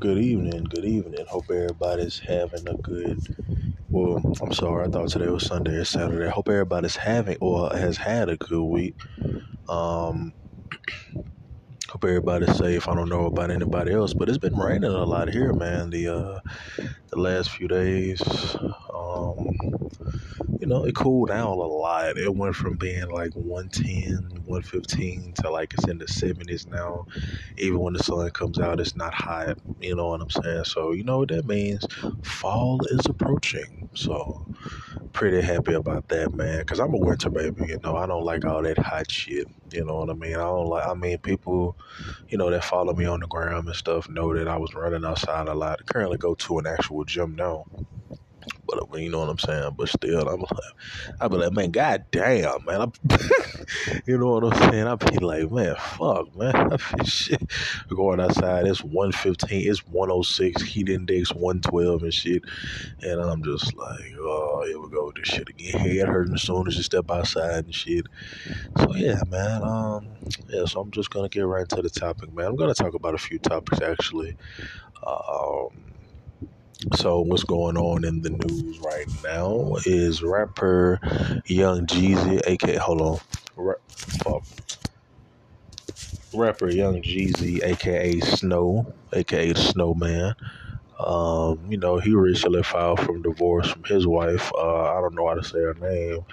Good evening, good evening. Hope everybody's having a good. Well, I'm sorry, I thought today was Sunday or Saturday. Hope everybody's having or has had a good week. Um, hope everybody's safe. I don't know about anybody else, but it's been raining a lot here, man. The uh, the last few days. Know, it cooled down a lot. It went from being like 110, 115 to like it's in the 70s now. Even when the sun comes out, it's not hot. You know what I'm saying? So, you know what that means? Fall is approaching. So, pretty happy about that, man. Because I'm a winter baby. You know, I don't like all that hot shit. You know what I mean? I don't like, I mean, people, you know, that follow me on the ground and stuff know that I was running outside a lot. I currently go to an actual gym now. But you know what I'm saying. But still, I'm like, I be like, man, god damn, man. You know what I'm saying. I be like, man, fuck, man. I shit. Going outside, it's 115, it's 106, heat index 112 and shit. And I'm just like, oh, here we go with this shit again. Head hurting as soon as you step outside and shit. So yeah, man. Um, yeah. So I'm just gonna get right into the topic, man. I'm gonna talk about a few topics actually. Um so what's going on in the news right now is rapper Young Jeezy, aka hold on, Ra- rapper Young Jeezy, aka Snow, aka the Snowman. Um, you know, he recently filed for divorce from his wife. Uh, I don't know how to say her name,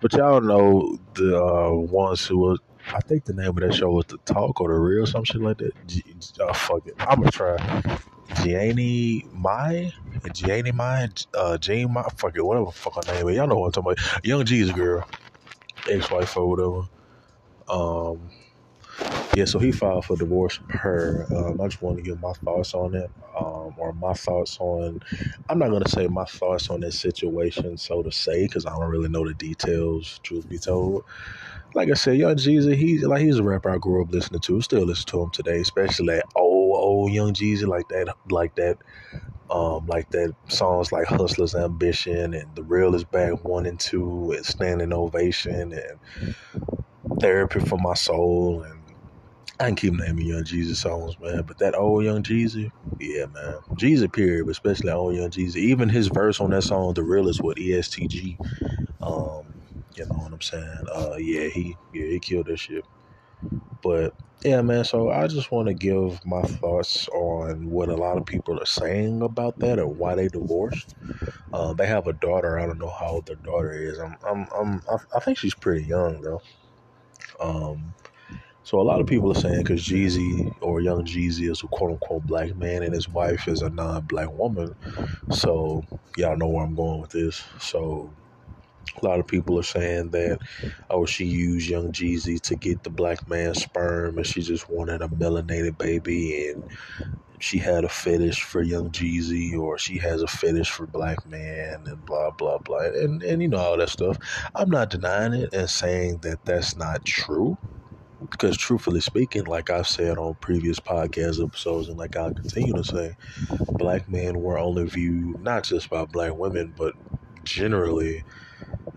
but y'all know the uh, ones who was. I think the name of that show was The Talk or The Real, some shit like that. Oh, fuck it. I'm gonna try. Gianni Mai, Gianni Mai, uh, Jane Mai, fuck it, whatever the fuck her name is. Y'all know what I'm talking about. Young G's girl, ex-wife or whatever. Um, yeah, so he filed for divorce from her. Um, I just want to give my thoughts on it, um, or my thoughts on. I'm not gonna say my thoughts on this situation, so to say, because I don't really know the details. Truth be told, like I said, Young Jeezy, he's like he's a rapper I grew up listening to. Still listen to him today, especially that old old Young Jeezy, like that, like that, um, like that songs like Hustler's Ambition and The Real Is Back one and two and Standing Ovation and Therapy for My Soul and I can keep naming Young Jeezy songs, man. But that old Young Jeezy, yeah, man. Jeezy period, but especially old Young Jeezy. Even his verse on that song, The Real is with ESTG. Um, you know what I'm saying? Uh, yeah, he yeah he killed that shit. But yeah, man. So I just want to give my thoughts on what a lot of people are saying about that and why they divorced. Uh, they have a daughter. I don't know how old their daughter is. I'm, I'm, I'm I think she's pretty young though. Um, so a lot of people are saying because Jeezy or Young Jeezy is a quote unquote black man and his wife is a non black woman. So y'all know where I'm going with this. So a lot of people are saying that, oh, she used Young Jeezy to get the black man's sperm and she just wanted a melanated baby and she had a fetish for Young Jeezy or she has a fetish for black man and blah, blah, blah. And, and you know, all that stuff. I'm not denying it and saying that that's not true because truthfully speaking, like I've said on previous podcast episodes, and like I'll continue to say, black men were only viewed not just by black women, but generally.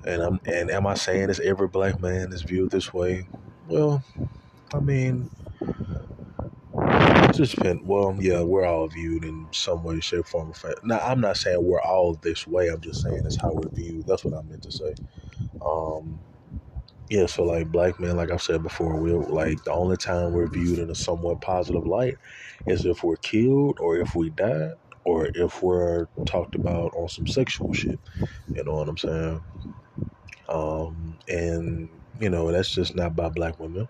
And I'm and am I saying this every black man is viewed this way? Well, I mean, just depend. Well, yeah, we're all viewed in some way, shape, form, or fashion. Now, I'm not saying we're all this way. I'm just saying it's how we're viewed. That's what I meant to say. Um, yeah, so like black men, like I've said before, we're like the only time we're viewed in a somewhat positive light is if we're killed or if we die or if we're talked about on some sexual shit. You know what I'm saying? Um, and you know that's just not by black women.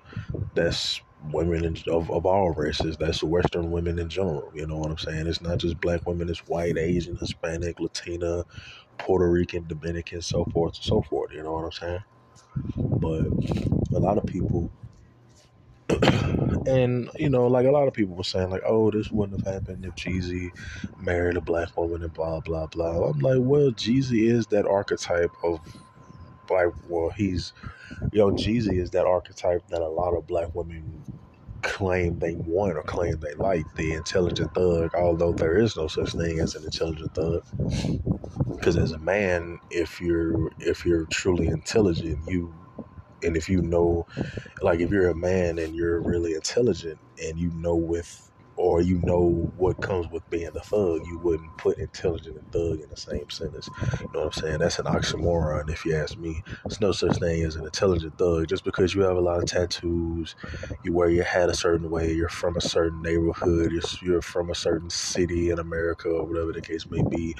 That's women in, of of all races. That's Western women in general. You know what I'm saying? It's not just black women. It's white, Asian, Hispanic, Latina, Puerto Rican, Dominican, so forth and so forth. You know what I'm saying? But a lot of people, and you know, like a lot of people were saying, like, "Oh, this wouldn't have happened if Jeezy married a black woman," and blah blah blah. I'm like, well, Jeezy is that archetype of black. Well, he's, you know, Jeezy is that archetype that a lot of black women claim they want or claim they like the intelligent thug although there is no such thing as an intelligent thug because as a man if you're if you're truly intelligent you and if you know like if you're a man and you're really intelligent and you know with or you know what comes with being a thug, you wouldn't put intelligent and thug in the same sentence. You know what I'm saying? That's an oxymoron, if you ask me. There's no such thing as an intelligent thug. Just because you have a lot of tattoos, you wear your hat a certain way, you're from a certain neighborhood, you're, you're from a certain city in America, or whatever the case may be,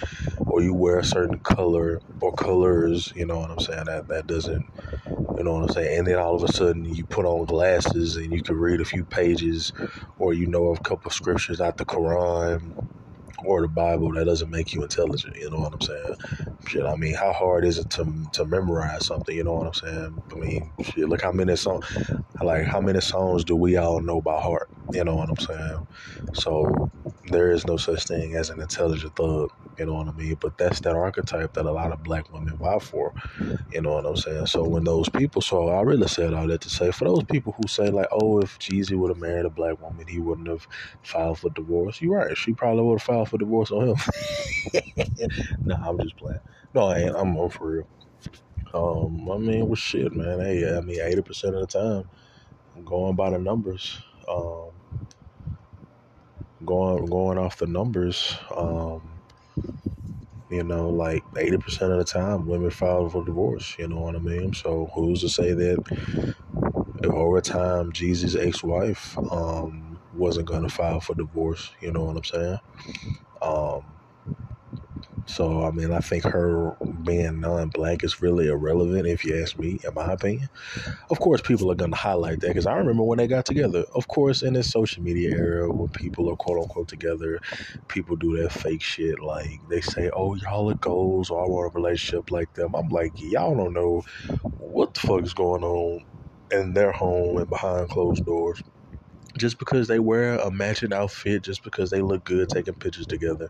or you wear a certain color or colors, you know what I'm saying? That that doesn't, you know what I'm saying? And then all of a sudden you put on glasses and you can read a few pages, or you know a couple scriptures out the Quran or the Bible, that doesn't make you intelligent. You know what I'm saying? Shit, I mean, how hard is it to to memorize something? You know what I'm saying? I mean, shit, look how many songs, like how many songs do we all know by heart? You know what I'm saying? So there is no such thing as an intelligent thug. You know what I mean? But that's that archetype that a lot of black women vie for. You know what I'm saying? So when those people, so I really said all that to say, for those people who say like, oh, if Jeezy would have married a black woman, he wouldn't have filed for divorce. You're right. She probably would have filed for divorce on him. nah, I'm just playing. No, I ain't. I'm, I'm for real. Um, I mean, well, shit, man. Hey, I mean, eighty percent of the time, I'm going by the numbers. Um, going going off the numbers. Um, you know, like 80% of the time, women file for divorce. You know what I mean? So who's to say that over time Jeezy's ex-wife um, wasn't going to file for divorce? You know what I'm saying? Um, so, I mean, I think her being non black is really irrelevant, if you ask me, in my opinion. Of course, people are going to highlight that because I remember when they got together. Of course, in this social media era when people are quote unquote together, people do that fake shit. Like they say, oh, y'all are goals, or I want a relationship like them. I'm like, y'all don't know what the fuck is going on in their home and behind closed doors just because they wear a matching outfit, just because they look good taking pictures together,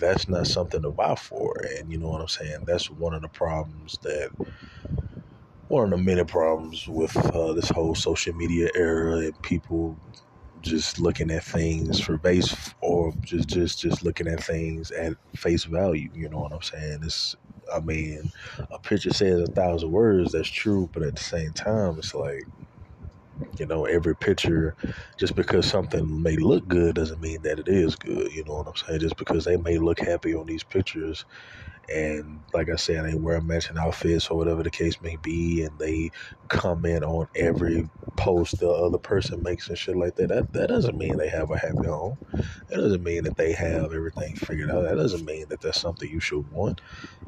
that's not something to buy for. And you know what I'm saying? That's one of the problems that, one of the many problems with uh, this whole social media era and people just looking at things for base or just just just looking at things at face value. You know what I'm saying? It's I mean, a picture says a thousand words. That's true, but at the same time, it's like you know, every picture, just because something may look good doesn't mean that it is good. You know what I'm saying? Just because they may look happy on these pictures, and like I said, they wear matching outfits or whatever the case may be, and they comment on every post the other person makes and shit like that. That that doesn't mean they have a happy home. That doesn't mean that they have everything figured out. That doesn't mean that that's something you should want.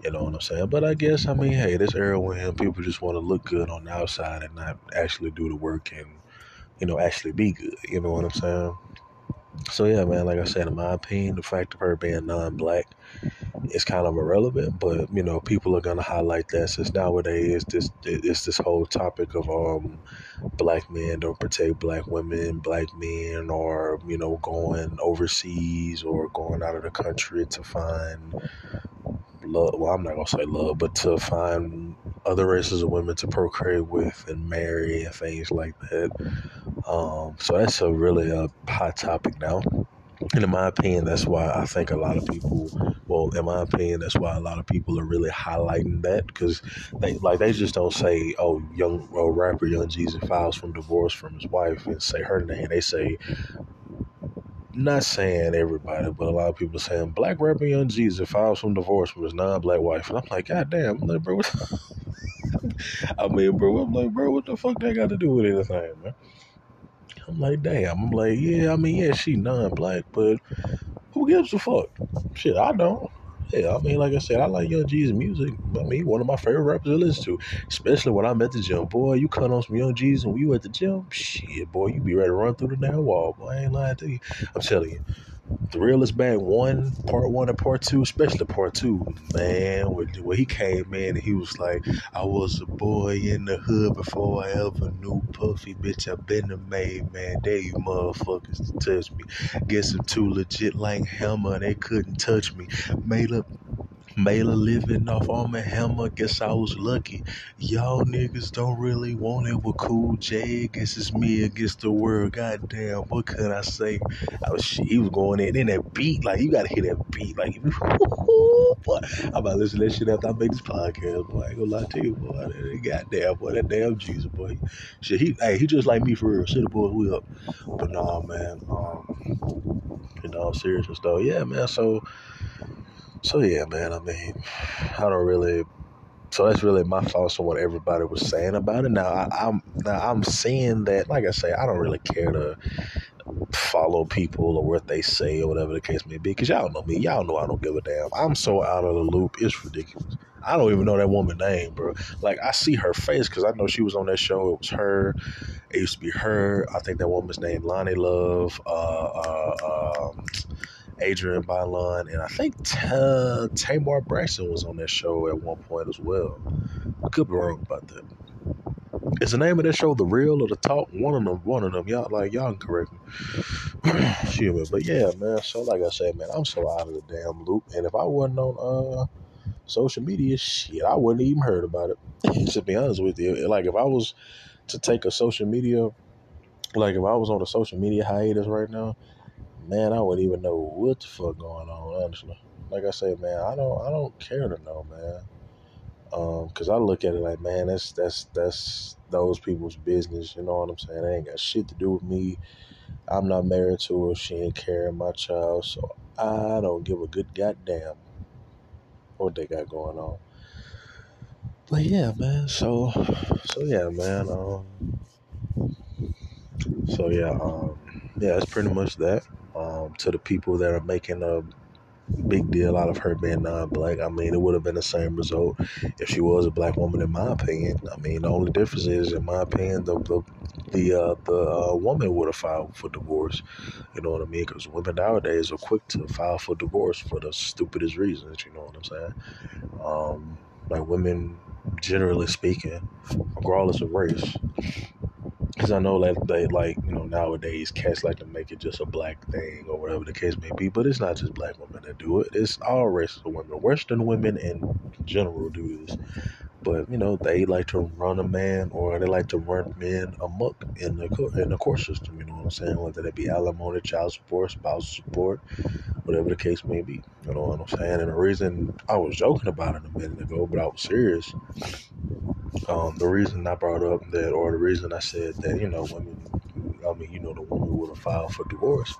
You know what I'm saying? But I guess I mean, hey, this era when people just want to look good on the outside and not actually do the work and you know actually be good. You know what I'm saying? So yeah, man. Like I said, in my opinion, the fact of her being non-black is kind of irrelevant. But you know, people are gonna highlight that since nowadays this it's this whole topic of um black men don't protect black women, black men are you know going overseas or going out of the country to find love. Well, I'm not gonna say love, but to find other races of women to procreate with and marry and things like that. Um, so that's a really a hot topic now. And in my opinion, that's why I think a lot of people, well, in my opinion, that's why a lot of people are really highlighting that because they like they just don't say, "Oh, young rapper Young Jeezy files from divorce from his wife" and say her name. They say, not saying everybody, but a lot of people saying black rapper Young Jeezy files from divorce from his non-black wife, and I'm like, God damn, I'm like, bro. I mean, bro, I'm like, bro, what the fuck that got to do with anything, man? I'm like, damn. I'm like, yeah, I mean, yeah, she non-black, but who gives a fuck? Shit, I don't. Yeah, I mean, like I said, I like Young G's music. I mean, one of my favorite rappers to listen to, especially when I'm at the gym. Boy, you cut on some Young G's and when you at the gym, shit, boy, you be ready to run through the damn wall. Boy, I ain't lying to you. I'm telling you, the Real Is Back one, part one and part two, especially part two, man, when, he came in he was like, I was a boy in the hood before I ever knew Puffy, bitch, I been a made, man. There you motherfuckers to touch me. Guess I'm too legit like Hammer, they couldn't touch me. Made up Mailer living off on my hammer, guess I was lucky. Y'all niggas don't really want it with Cool J. Guess it's me against the world. Goddamn, what could I say? I was he was going in. Then that beat, like you gotta hear that beat. Like boy, I'm about to listen to that shit after I make this podcast, boy. I ain't gonna lie to you, boy. Goddamn, boy, that damn Jeezy, boy. Shit, he hey, he just like me for real. Shit, boy, we up. But nah, man. Um being all serious and stuff. Yeah, man. So, so yeah, man. I mean, I don't really. So that's really my thoughts on what everybody was saying about it. Now I, am now I'm seeing that, like I say, I don't really care to follow people or what they say or whatever the case may be. Because y'all know me. Y'all know I don't give a damn. I'm so out of the loop. It's ridiculous. I don't even know that woman's name, bro. Like I see her face because I know she was on that show. It was her. It used to be her. I think that woman's name Loni Love, uh, uh, um, Adrienne Bailon, and I think Tamar Braxton was on that show at one point as well. I could be wrong about that. Is the name of that show the real or the talk? One of them, one of them. Y'all like y'all can correct me. Excuse me, but yeah, man. So like I said, man, I'm so out of the damn loop. And if I wasn't on uh social media, shit, I wouldn't even heard about it. to be honest with you, like if I was to take a social media, like if I was on a social media hiatus right now, man, I wouldn't even know what the fuck going on. Honestly, like I said, man, I don't, I don't care to know, man. Um, cause I look at it like, man, that's that's that's those people's business. You know what I'm saying? They ain't got shit to do with me. I'm not married to her. She ain't carrying my child, so I don't give a good goddamn what they got going on. But yeah, man. So, so yeah, man. Um, so yeah, um, yeah, it's pretty much that. Um, to the people that are making a big deal out of her being non-black. I mean, it would have been the same result if she was a black woman, in my opinion. I mean, the only difference is, in my opinion, the the the, uh, the uh, woman would have filed for divorce. You know what I mean? Because women nowadays are quick to file for divorce for the stupidest reasons. You know what I'm saying? Um, like women, generally speaking, regardless of race, because I know that they like you know nowadays cats like to make it just a black thing or whatever the case may be, but it's not just black women that do it. It's all races of women. Western women in general do this, but you know they like to run a man or they like to run men amok in the in the court system. You know what I'm saying? Whether that be alimony, child support, spouse support, whatever the case may be. You know what I'm saying? And the reason I was joking about it a minute ago, but I was serious um, the reason I brought up that, or the reason I said that, you know, women, I mean, you know, the woman would have filed for divorce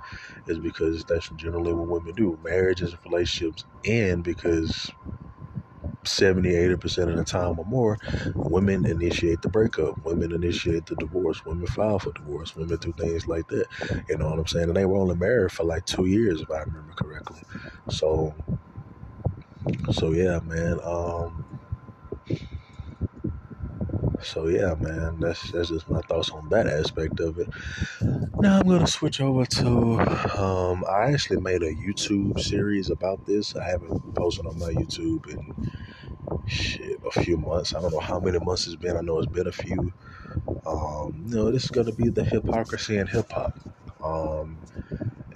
is because that's generally what women do. Marriages and relationships end because 70, 80% of the time or more, women initiate the breakup. Women initiate the divorce. Women file for divorce. Women do things like that. You know what I'm saying? And they were only married for like two years, if I remember correctly. So, so yeah, man. Um, so yeah, man, that's that's just my thoughts on that aspect of it. Now I'm gonna switch over to um, I actually made a YouTube series about this. I haven't posted on my YouTube in shit a few months. I don't know how many months it's been. I know it's been a few. Um, this is gonna be the hypocrisy in hip hop. Um,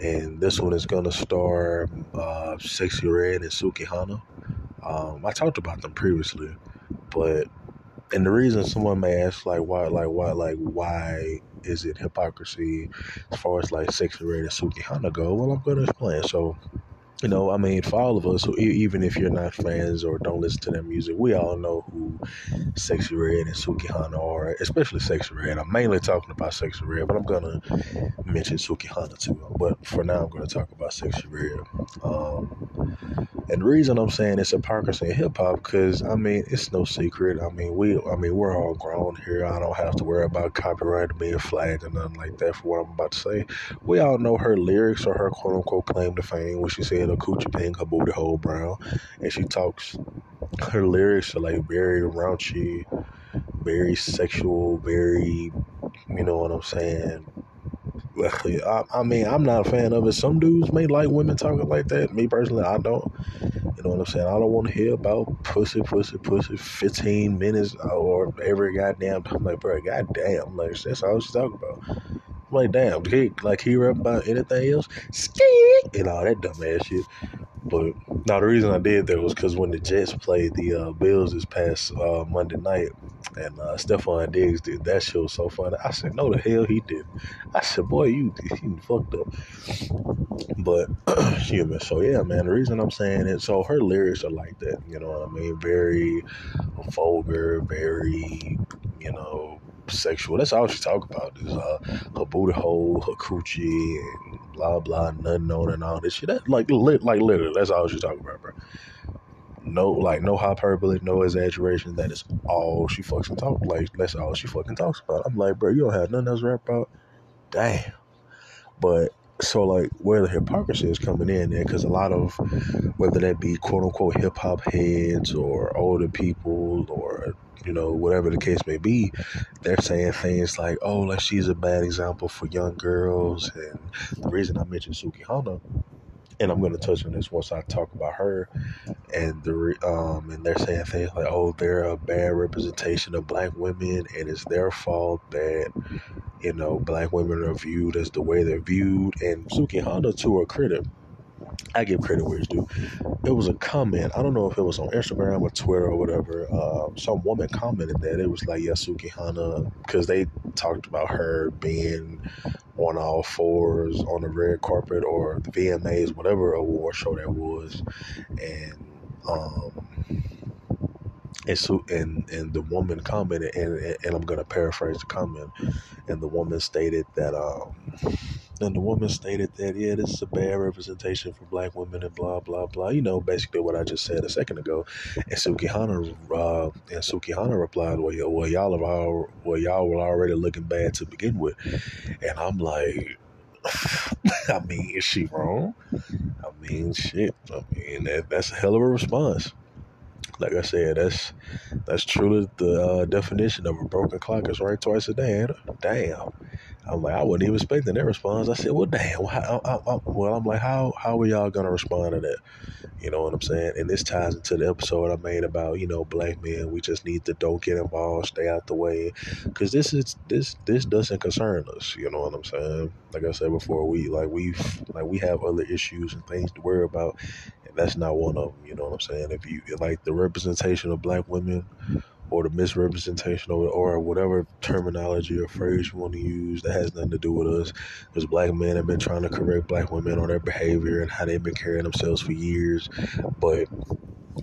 and this one is gonna star uh, Sexyy Red and Sukihana. Um, I talked about them previously, but and the reason someone may ask like why like why like why is it hypocrisy as far as like Red and Sukihana go? Well i'm going to explain. So you know, I mean, for all of us, even if you're not fans or don't listen to their music, we all know who Sexyy Red and Sukihana are, especially Sexyy Red. I'm mainly talking about Sexyy Red, but I'm gonna mention Sukihana too. But for now, I'm gonna talk about Sexyy Red. Um, and the reason I'm saying it's hypocrisy in hip hop, because I mean, it's no secret. I mean, we, I mean, we're all grown here. I don't have to worry about copyright being flagged and nothing like that for what I'm about to say. We all know her lyrics or her quote unquote claim to fame, when she said a coochie pink, her booty hole brown, and she talks. Her lyrics are like very raunchy, very sexual, very, you know what I'm saying. I, I mean, I'm not a fan of it. Some dudes may like women talking like that. Me personally, I don't. You know what I'm saying? I don't want to hear about pussy, pussy, pussy, 15 minutes or every goddamn. I'm like, bro, goddamn. Like, that's all she's talking about. Like, damn, he, like he rap about anything else? Ski and all that dumb ass shit. But now the reason I did that was because when the Jets played the uh, Bills this past uh, Monday night, and uh, Stefon Diggs did that show so funny. I said, no, the hell he did. I said, boy, you you fucked up. But human. So yeah, man. The reason I'm saying it, so her lyrics are like that. You know what I mean? Very vulgar, very you know sexual. That's all she talk about is uh, her booty hole, her coochie, and blah blah, nothing on and all this shit. That, like, li- like literally, that's all she talk about, bro. No, like no hyperbole, no exaggeration. That is all she fucking talk. Like that's all she fucking talks about. I'm like, bro, you don't have nothing else to rap about. Damn. But so like where the hypocrisy is coming in there because a lot of whether that be quote unquote hip hop heads or older people or you know whatever the case may be they're saying things like oh like she's a bad example for young girls and the reason i mentioned sukihana and I'm going to touch on this once I talk about her, and the um, and they're saying things like, "Oh, they're a bad representation of black women, and it's their fault that you know black women are viewed as the way they're viewed." And Sukihana, to her credit, I give credit where it's due. It was a comment. I don't know if it was on Instagram or Twitter or whatever. Um, some woman commented that it was like Yasuki Hana because they talked about her being on all fours on the red carpet or the VMAs, whatever award show that was, and um, and so and and the woman commented, and and I'm gonna paraphrase the comment, and the woman stated that um and the woman stated that, yeah, this is a bad representation for black women and blah, blah, blah. You know, basically what I just said a second ago. And Sukihana, uh, and Sukihana replied, well, y- well, y'all, are well, y'all were already looking bad to begin with. And I'm like, I mean, is she wrong? I mean, shit. I mean, that, that's a hell of a response. Like I said, that's that's truly the uh, definition of a broken clock is right twice a day. Damn. I'm like, I wasn't even expecting that response. I said, well, damn. How, I, I, well, I'm like, how how are y'all gonna respond to that? You know what I'm saying? And this ties into the episode I made about you know black men. We just need to don't get involved, stay out the way, because this is this this doesn't concern us. You know what I'm saying? Like I said before, we like we like we have other issues and things to worry about, and that's not one of them. You know what I'm saying? If you like the representation of black women or the misrepresentation or, or whatever terminology or phrase you want to use that has nothing to do with us. Because black men have been trying to correct black women on their behavior and how they've been carrying themselves for years. But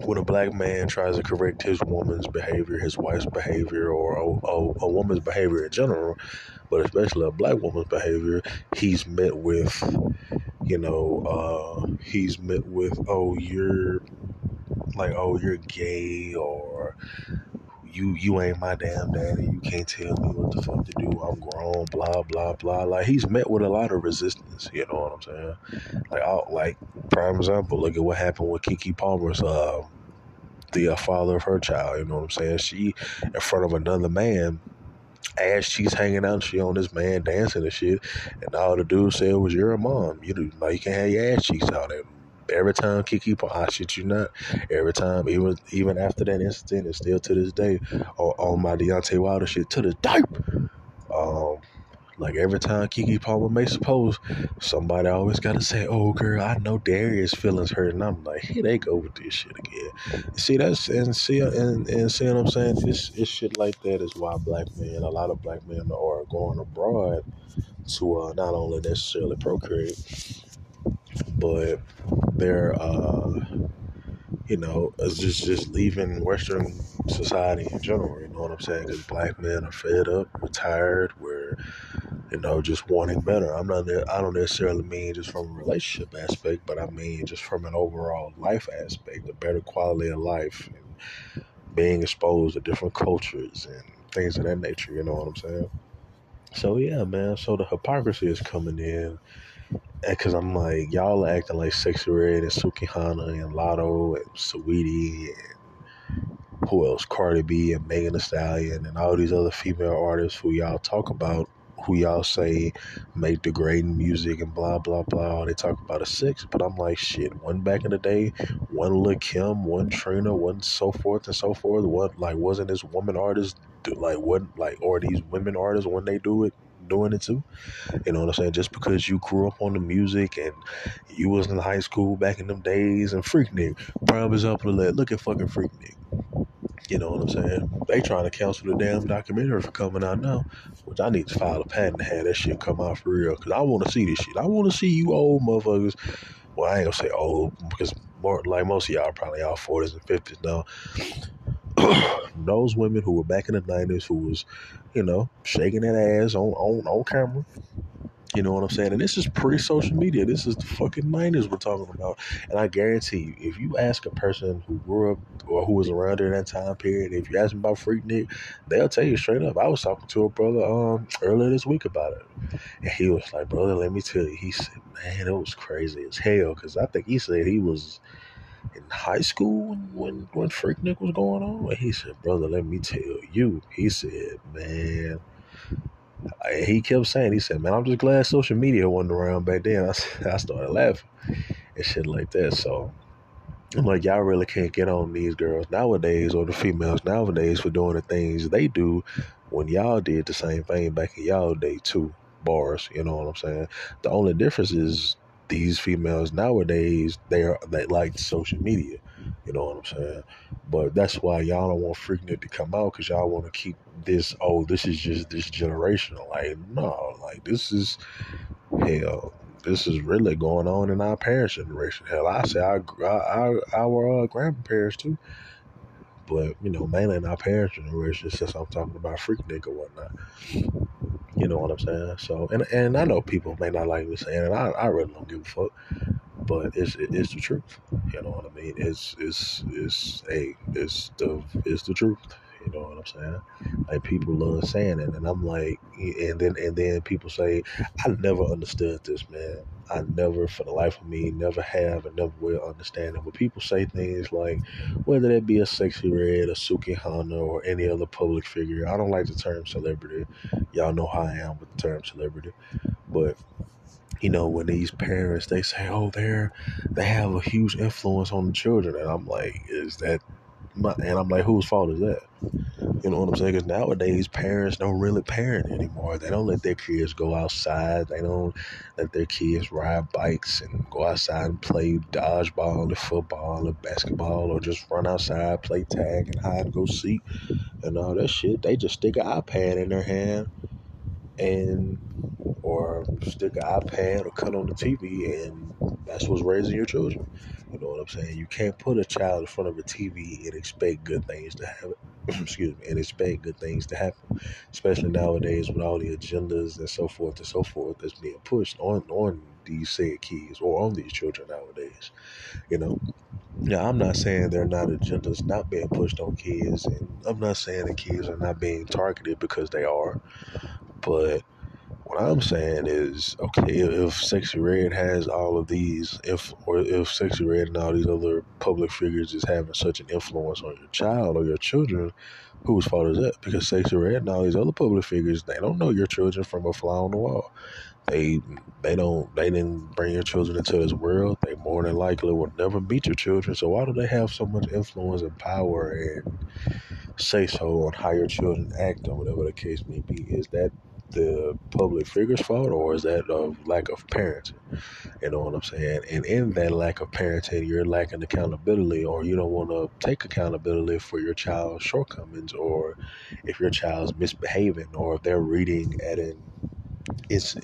when a black man tries to correct his woman's behavior, his wife's behavior, or a, a, a woman's behavior in general, but especially a black woman's behavior, he's met with, you know, uh, he's met with, oh, you're like, oh, you're gay, or you you ain't my damn daddy. You can't tell me what the fuck to do. I'm grown. Blah blah blah. Like he's met with a lot of resistance. You know what I'm saying? Like I, like prime example. Look at what happened with Keke Palmer's uh, the uh, father of her child. You know what I'm saying? She in front of another man. As she's hanging out, she on this man dancing and shit, and all the dude said was, "You're a mom. You do like you can't have your ass cheeks out." And every time Keke, I shit you not, every time, even even after that incident, and still to this day, on, on my Deontay Wilder shit, to the type. Um, like every time Keke Palmer makes a somebody always got to say, "Oh, girl, I know Darius' feelings hurt," and I'm like, "Here they go with this shit again." See that's and see and and see what I'm saying? This it's shit like that is why black men, a lot of black men are going abroad to uh, not only necessarily procreate, but they're uh, you know it's just just leaving Western society in general. You know what I'm saying? Because black men are fed up, we're tired, we're you know just wanting better. I'm not I don't necessarily mean just from a relationship aspect, but I mean just from an overall life aspect, a better quality of life, and being exposed to different cultures and things of that nature. You know what I'm saying? So yeah, man. So the hypocrisy is coming in because I'm like, y'all are acting like Sexyy Red and Sukihana and Latto and Saweetie and who else? Cardi B and Megan Thee Stallion and all these other female artists who y'all talk about, who y'all say make degrading music and blah blah blah. They talk about a six, but I'm like, shit. One back in the day, one Lil Kim, one Trina, one so forth and so forth. What like wasn't this woman artist like what like or these women artists when they do it doing it too. You know what I'm saying? Just because you grew up on the music and you was in high school back in them days and Freaknik, prime example of that. Look at fucking Freaknik. You know what I'm saying? They trying to cancel the damn documentary for coming out now, which I need to file a patent to have that shit come out for real. Cause I want to see this shit. I want to see you old motherfuckers. Well, I ain't gonna say old because more like most of y'all probably all 40s and 50s now. Those women who were back in the 90s who was, you know, shaking that ass on on on camera You know what I'm saying? And this is pre social media. This is the fucking 90s we're talking about. And I guarantee you, if you ask a person who grew up or who was around during that time period, if you ask them about Freaknik, they'll tell you straight up. I was talking to a brother um earlier this week about it. And he was like, brother, let me tell you. He said, man, it was crazy as hell. Because I think he said he was in high school when, when Freaknik was going on. And he said, brother, let me tell you. He said, man he kept saying, he said, man, I'm just glad social media wasn't around back then. I, I started laughing and shit like that. So I'm like, y'all really can't get on these girls nowadays or the females nowadays for doing the things they do when y'all did the same thing back in y'all day too. Bars, you know what I'm saying? The only difference is these females nowadays they are they like social media. You know what I'm saying? But that's why y'all don't want Freaknik to come out because y'all want to keep this. Oh, this is just this generational. Like no, like this is hell. This is really going on in our parents' generation. Hell, I say our our, our uh, grandparents too. But you know, mainly in our parents' generation, since I'm talking about Freaknik or whatnot. You know what I'm saying? So, and and I know people may not like me saying it. I I really don't give a fuck but it's it's the truth. You know what I mean? It's it's it's a it's the it's the truth. You know what I'm saying? Like people love saying it, and I'm like, and then and then people say, I never understood this, man. I never, for the life of me, never have and never will understand it. But people say things like, whether that be a Sexyy Red, a Sukihana, or any other public figure. I don't like the term celebrity. Y'all know how I am with the term celebrity, but you know, when these parents they say, "Oh, they're they have a huge influence on the children," and I'm like, "Is that?" My, and I'm like, "Whose fault is that?" You know what I'm saying? Because nowadays parents don't really parent anymore. They don't let their kids go outside. They don't let their kids ride bikes and go outside and play dodgeball or football or basketball or just run outside, play tag and hide and go seek and all that shit. They just stick an iPad in their hand and or stick an iPad or cut on the TV, and that's what's raising your children. You know what I'm saying? You can't put a child in front of a TV and expect good things to happen. excuse me, and expect good things to happen, especially nowadays with all the agendas and so forth and so forth that's being pushed on on these said kids or on these children nowadays. You know, now, I'm not saying there are not agendas not being pushed on kids, and I'm not saying the kids are not being targeted because they are. But what I'm saying is, okay, if Sexyy Red has all of these, if or if Sexyy Red and all these other public figures is having such an influence on your child or your children, whose fault is that? Because Sexyy Red and all these other public figures, they don't know your children from a fly on the wall. They they don't they didn't bring your children into this world. They more than likely will never meet your children. So why do they have so much influence and power and say so on how your children act or whatever the case may be? Is that the public figure's fault or is that a lack of parenting? You know what I'm saying? And in that lack of parenting, you're lacking accountability or you don't want to take accountability for your child's shortcomings or if your child's misbehaving or if they're reading at an it's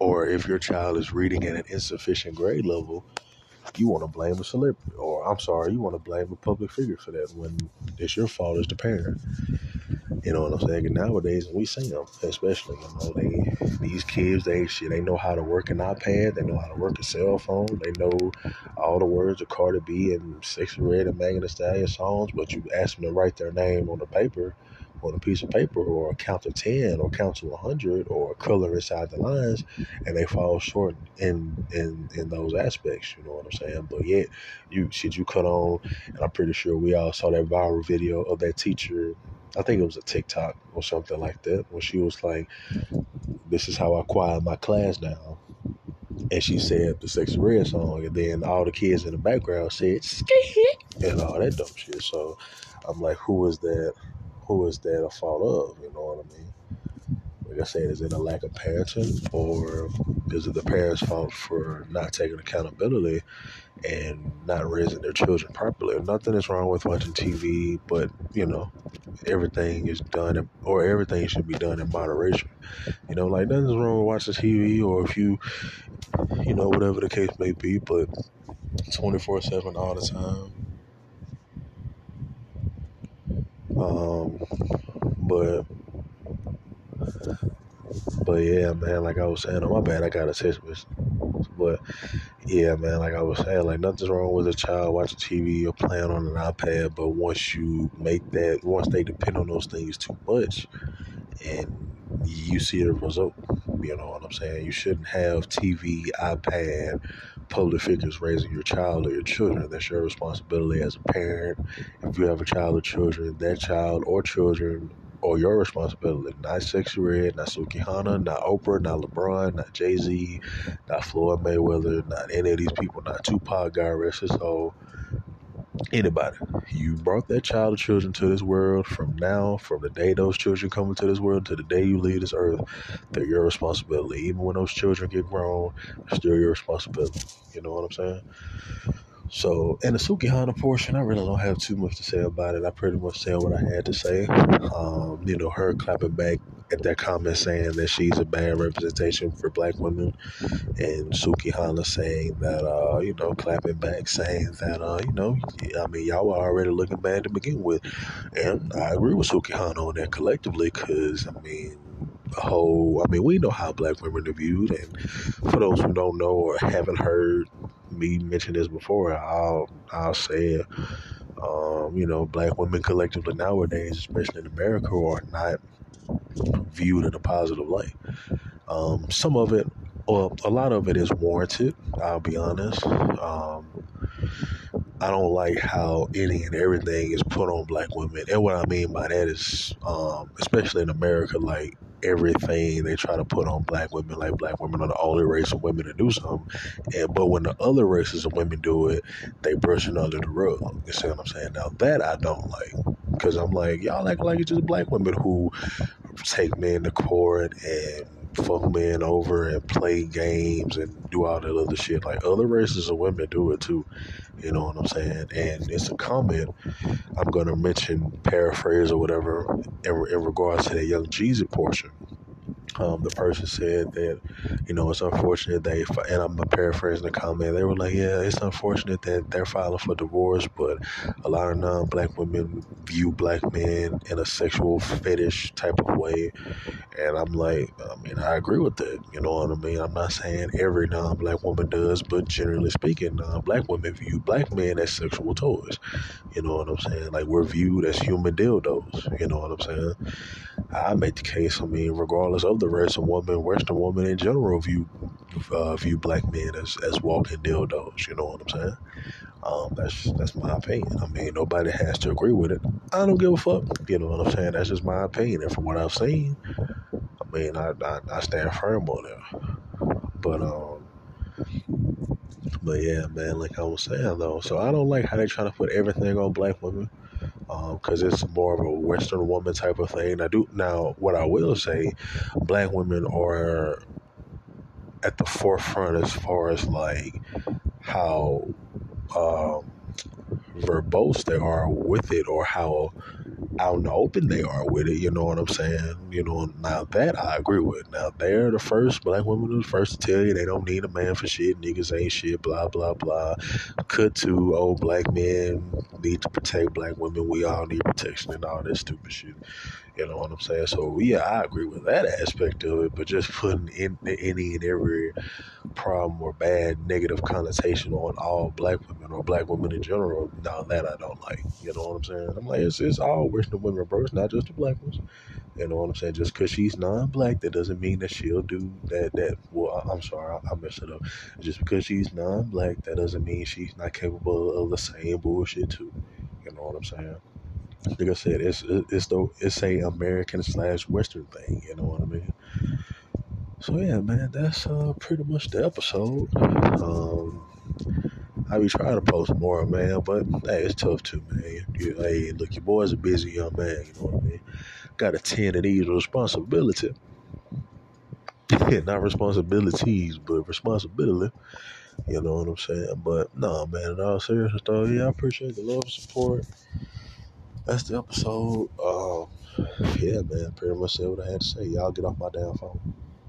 or if your child is reading at an insufficient grade level, you want to blame a celebrity or I'm sorry, you want to blame a public figure for that when it's your fault as the parent. You know what I'm saying? Nowadays, we see them, especially, you know, they these kids, they shit, they know how to work an iPad, they know how to work a cell phone, they know all the words of Cardi B and Sexyy Red and Megan Thee Stallion songs, but you ask them to write their name on the paper, on a piece of paper, or count to ten, or count to hundred, or color inside the lines, and they fall short in in in those aspects. You know what I'm saying? But yet, you should you cut on, and I'm pretty sure we all saw that viral video of that teacher I think it was a TikTok or something like that, where she was like, "This is how I quiet my class now," and she said the Sexyy Red song, and then all the kids in the background said "ski" and all that dumb shit. So I'm like, who is that? Who is that a fault of? You know what I mean? Like I said, is it a lack of parenting, or is it the parents' fault for not taking accountability and not raising their children properly? Nothing is wrong with watching TV, but you know, everything is done, or everything should be done in moderation. You know, like nothing's wrong with watching TV, or if you, you know, whatever the case may be, but 24 7 all the time. Um, but but yeah, man, like I was saying, oh my bad, I got a text. But yeah, man, like I was saying, like nothing's wrong with a child watching TV or playing on an iPad, but once you make that, once they depend on those things too much, and you see the result. You know what I'm saying? You shouldn't have TV, iPad, public figures raising your child or your children. That's your responsibility as a parent. If you have a child or children, that child or children or your responsibility. Not Sexyy Red, not Sukihana, not Oprah, not LeBron, not Jay Z, not Floyd Mayweather, not any of these people, not Tupac, God rest his soul anybody. You brought that child or children to this world from now, from the day those children come into this world to the day you leave this earth, they're your responsibility. Even when those children get grown, still your responsibility. You know what I'm saying? So, in the Sukihana portion, I really don't have too much to say about it. I pretty much said what I had to say. Um, you know, her clapping back at that comment saying that she's a bad representation for black women, and Sukihana saying that, uh, you know, clapping back saying that, uh, you know, I mean, y'all were already looking bad to begin with. And I agree with Sukihana on that collectively because, I mean, the whole, I mean, we know how black women are viewed. And for those who don't know or haven't heard me mention this before, I'll, I'll say. Um, you know, black women collectively nowadays, especially in America, are not viewed in a positive light. Um, some of it, well, a lot of it is warranted. I'll be honest. Um, I don't like how any and everything is put on black women, and what I mean by that is, um, especially in America, like everything they try to put on black women, like black women are the only race of women to do something. And but when the other races of women do it, they brush it under the rug. You see what I'm saying? Now that I don't like, because I'm like y'all act like it's just black women who take men to court and fuck men over and play games and do all that other shit. Like other races of women do it too. You know what I'm saying? And it's a comment I'm going to mention, paraphrase or whatever, in, in regards to the Young Jeezy portion. Um, the person said that, you know, it's unfortunate they, and I'm paraphrasing the comment, they were like, yeah, it's unfortunate that they're filing for divorce, but a lot of non black women view black men in a sexual fetish type of way. And I'm like, I mean, I agree with that. You know what I mean? I'm not saying every non black woman does, but generally speaking, non black women view black men as sexual toys. You know what I'm saying? Like, we're viewed as human dildos. You know what I'm saying? I make the case, I mean, regardless of the race of woman, Western women in general view uh, view black men as, as walking dildos. You know what I'm saying? Um, that's that's my opinion. I mean, nobody has to agree with it. I don't give a fuck. You know what I'm saying? That's just my opinion. And from what I've seen, I mean, I, I, I stand firm on it. But um, but yeah, man, like I was saying though, so I don't like how they try to put everything on black women because um, it's more of a Western woman type of thing. I do now. What I will say, black women are at the forefront as far as like how um, verbose they are with it, or how out in the open they are with it. You know what I'm saying? You know, now that I agree with. Now they're the first black women the first to tell you they don't need a man for shit. Niggas ain't shit. Blah blah blah. Could to old black men need to protect black women. We all need protection and all this stupid shit. You know what I'm saying? So yeah, I agree with that aspect of it, but just putting in any and every problem or bad negative connotation on all black women or black women in general, now that I don't like. You know what I'm saying? I'm like, it's, it's all Western women. It's not just the black ones. You know what I'm saying? Just because she's non-black, that doesn't mean that she'll do that. That well, I, am sorry, I, I messed it up. Just because she's non-black, that doesn't mean she's not capable of the same bullshit too. You know what I'm saying? Like I said, it's it's the it's a American slash Western thing. You know what I mean? So yeah, man, that's uh, pretty much the episode. Um, I be trying to post more, man, but hey, it's tough too, man. You, hey, look, your boy's a busy young man. You know what I mean? Got a ten of these responsibility. Not responsibilities, but responsibility. You know what I'm saying? But no, man, in all seriousness, though, yeah, I appreciate the love and support that's the episode. Um, yeah, man, pretty much said what I had to say. Y'all get off my damn phone.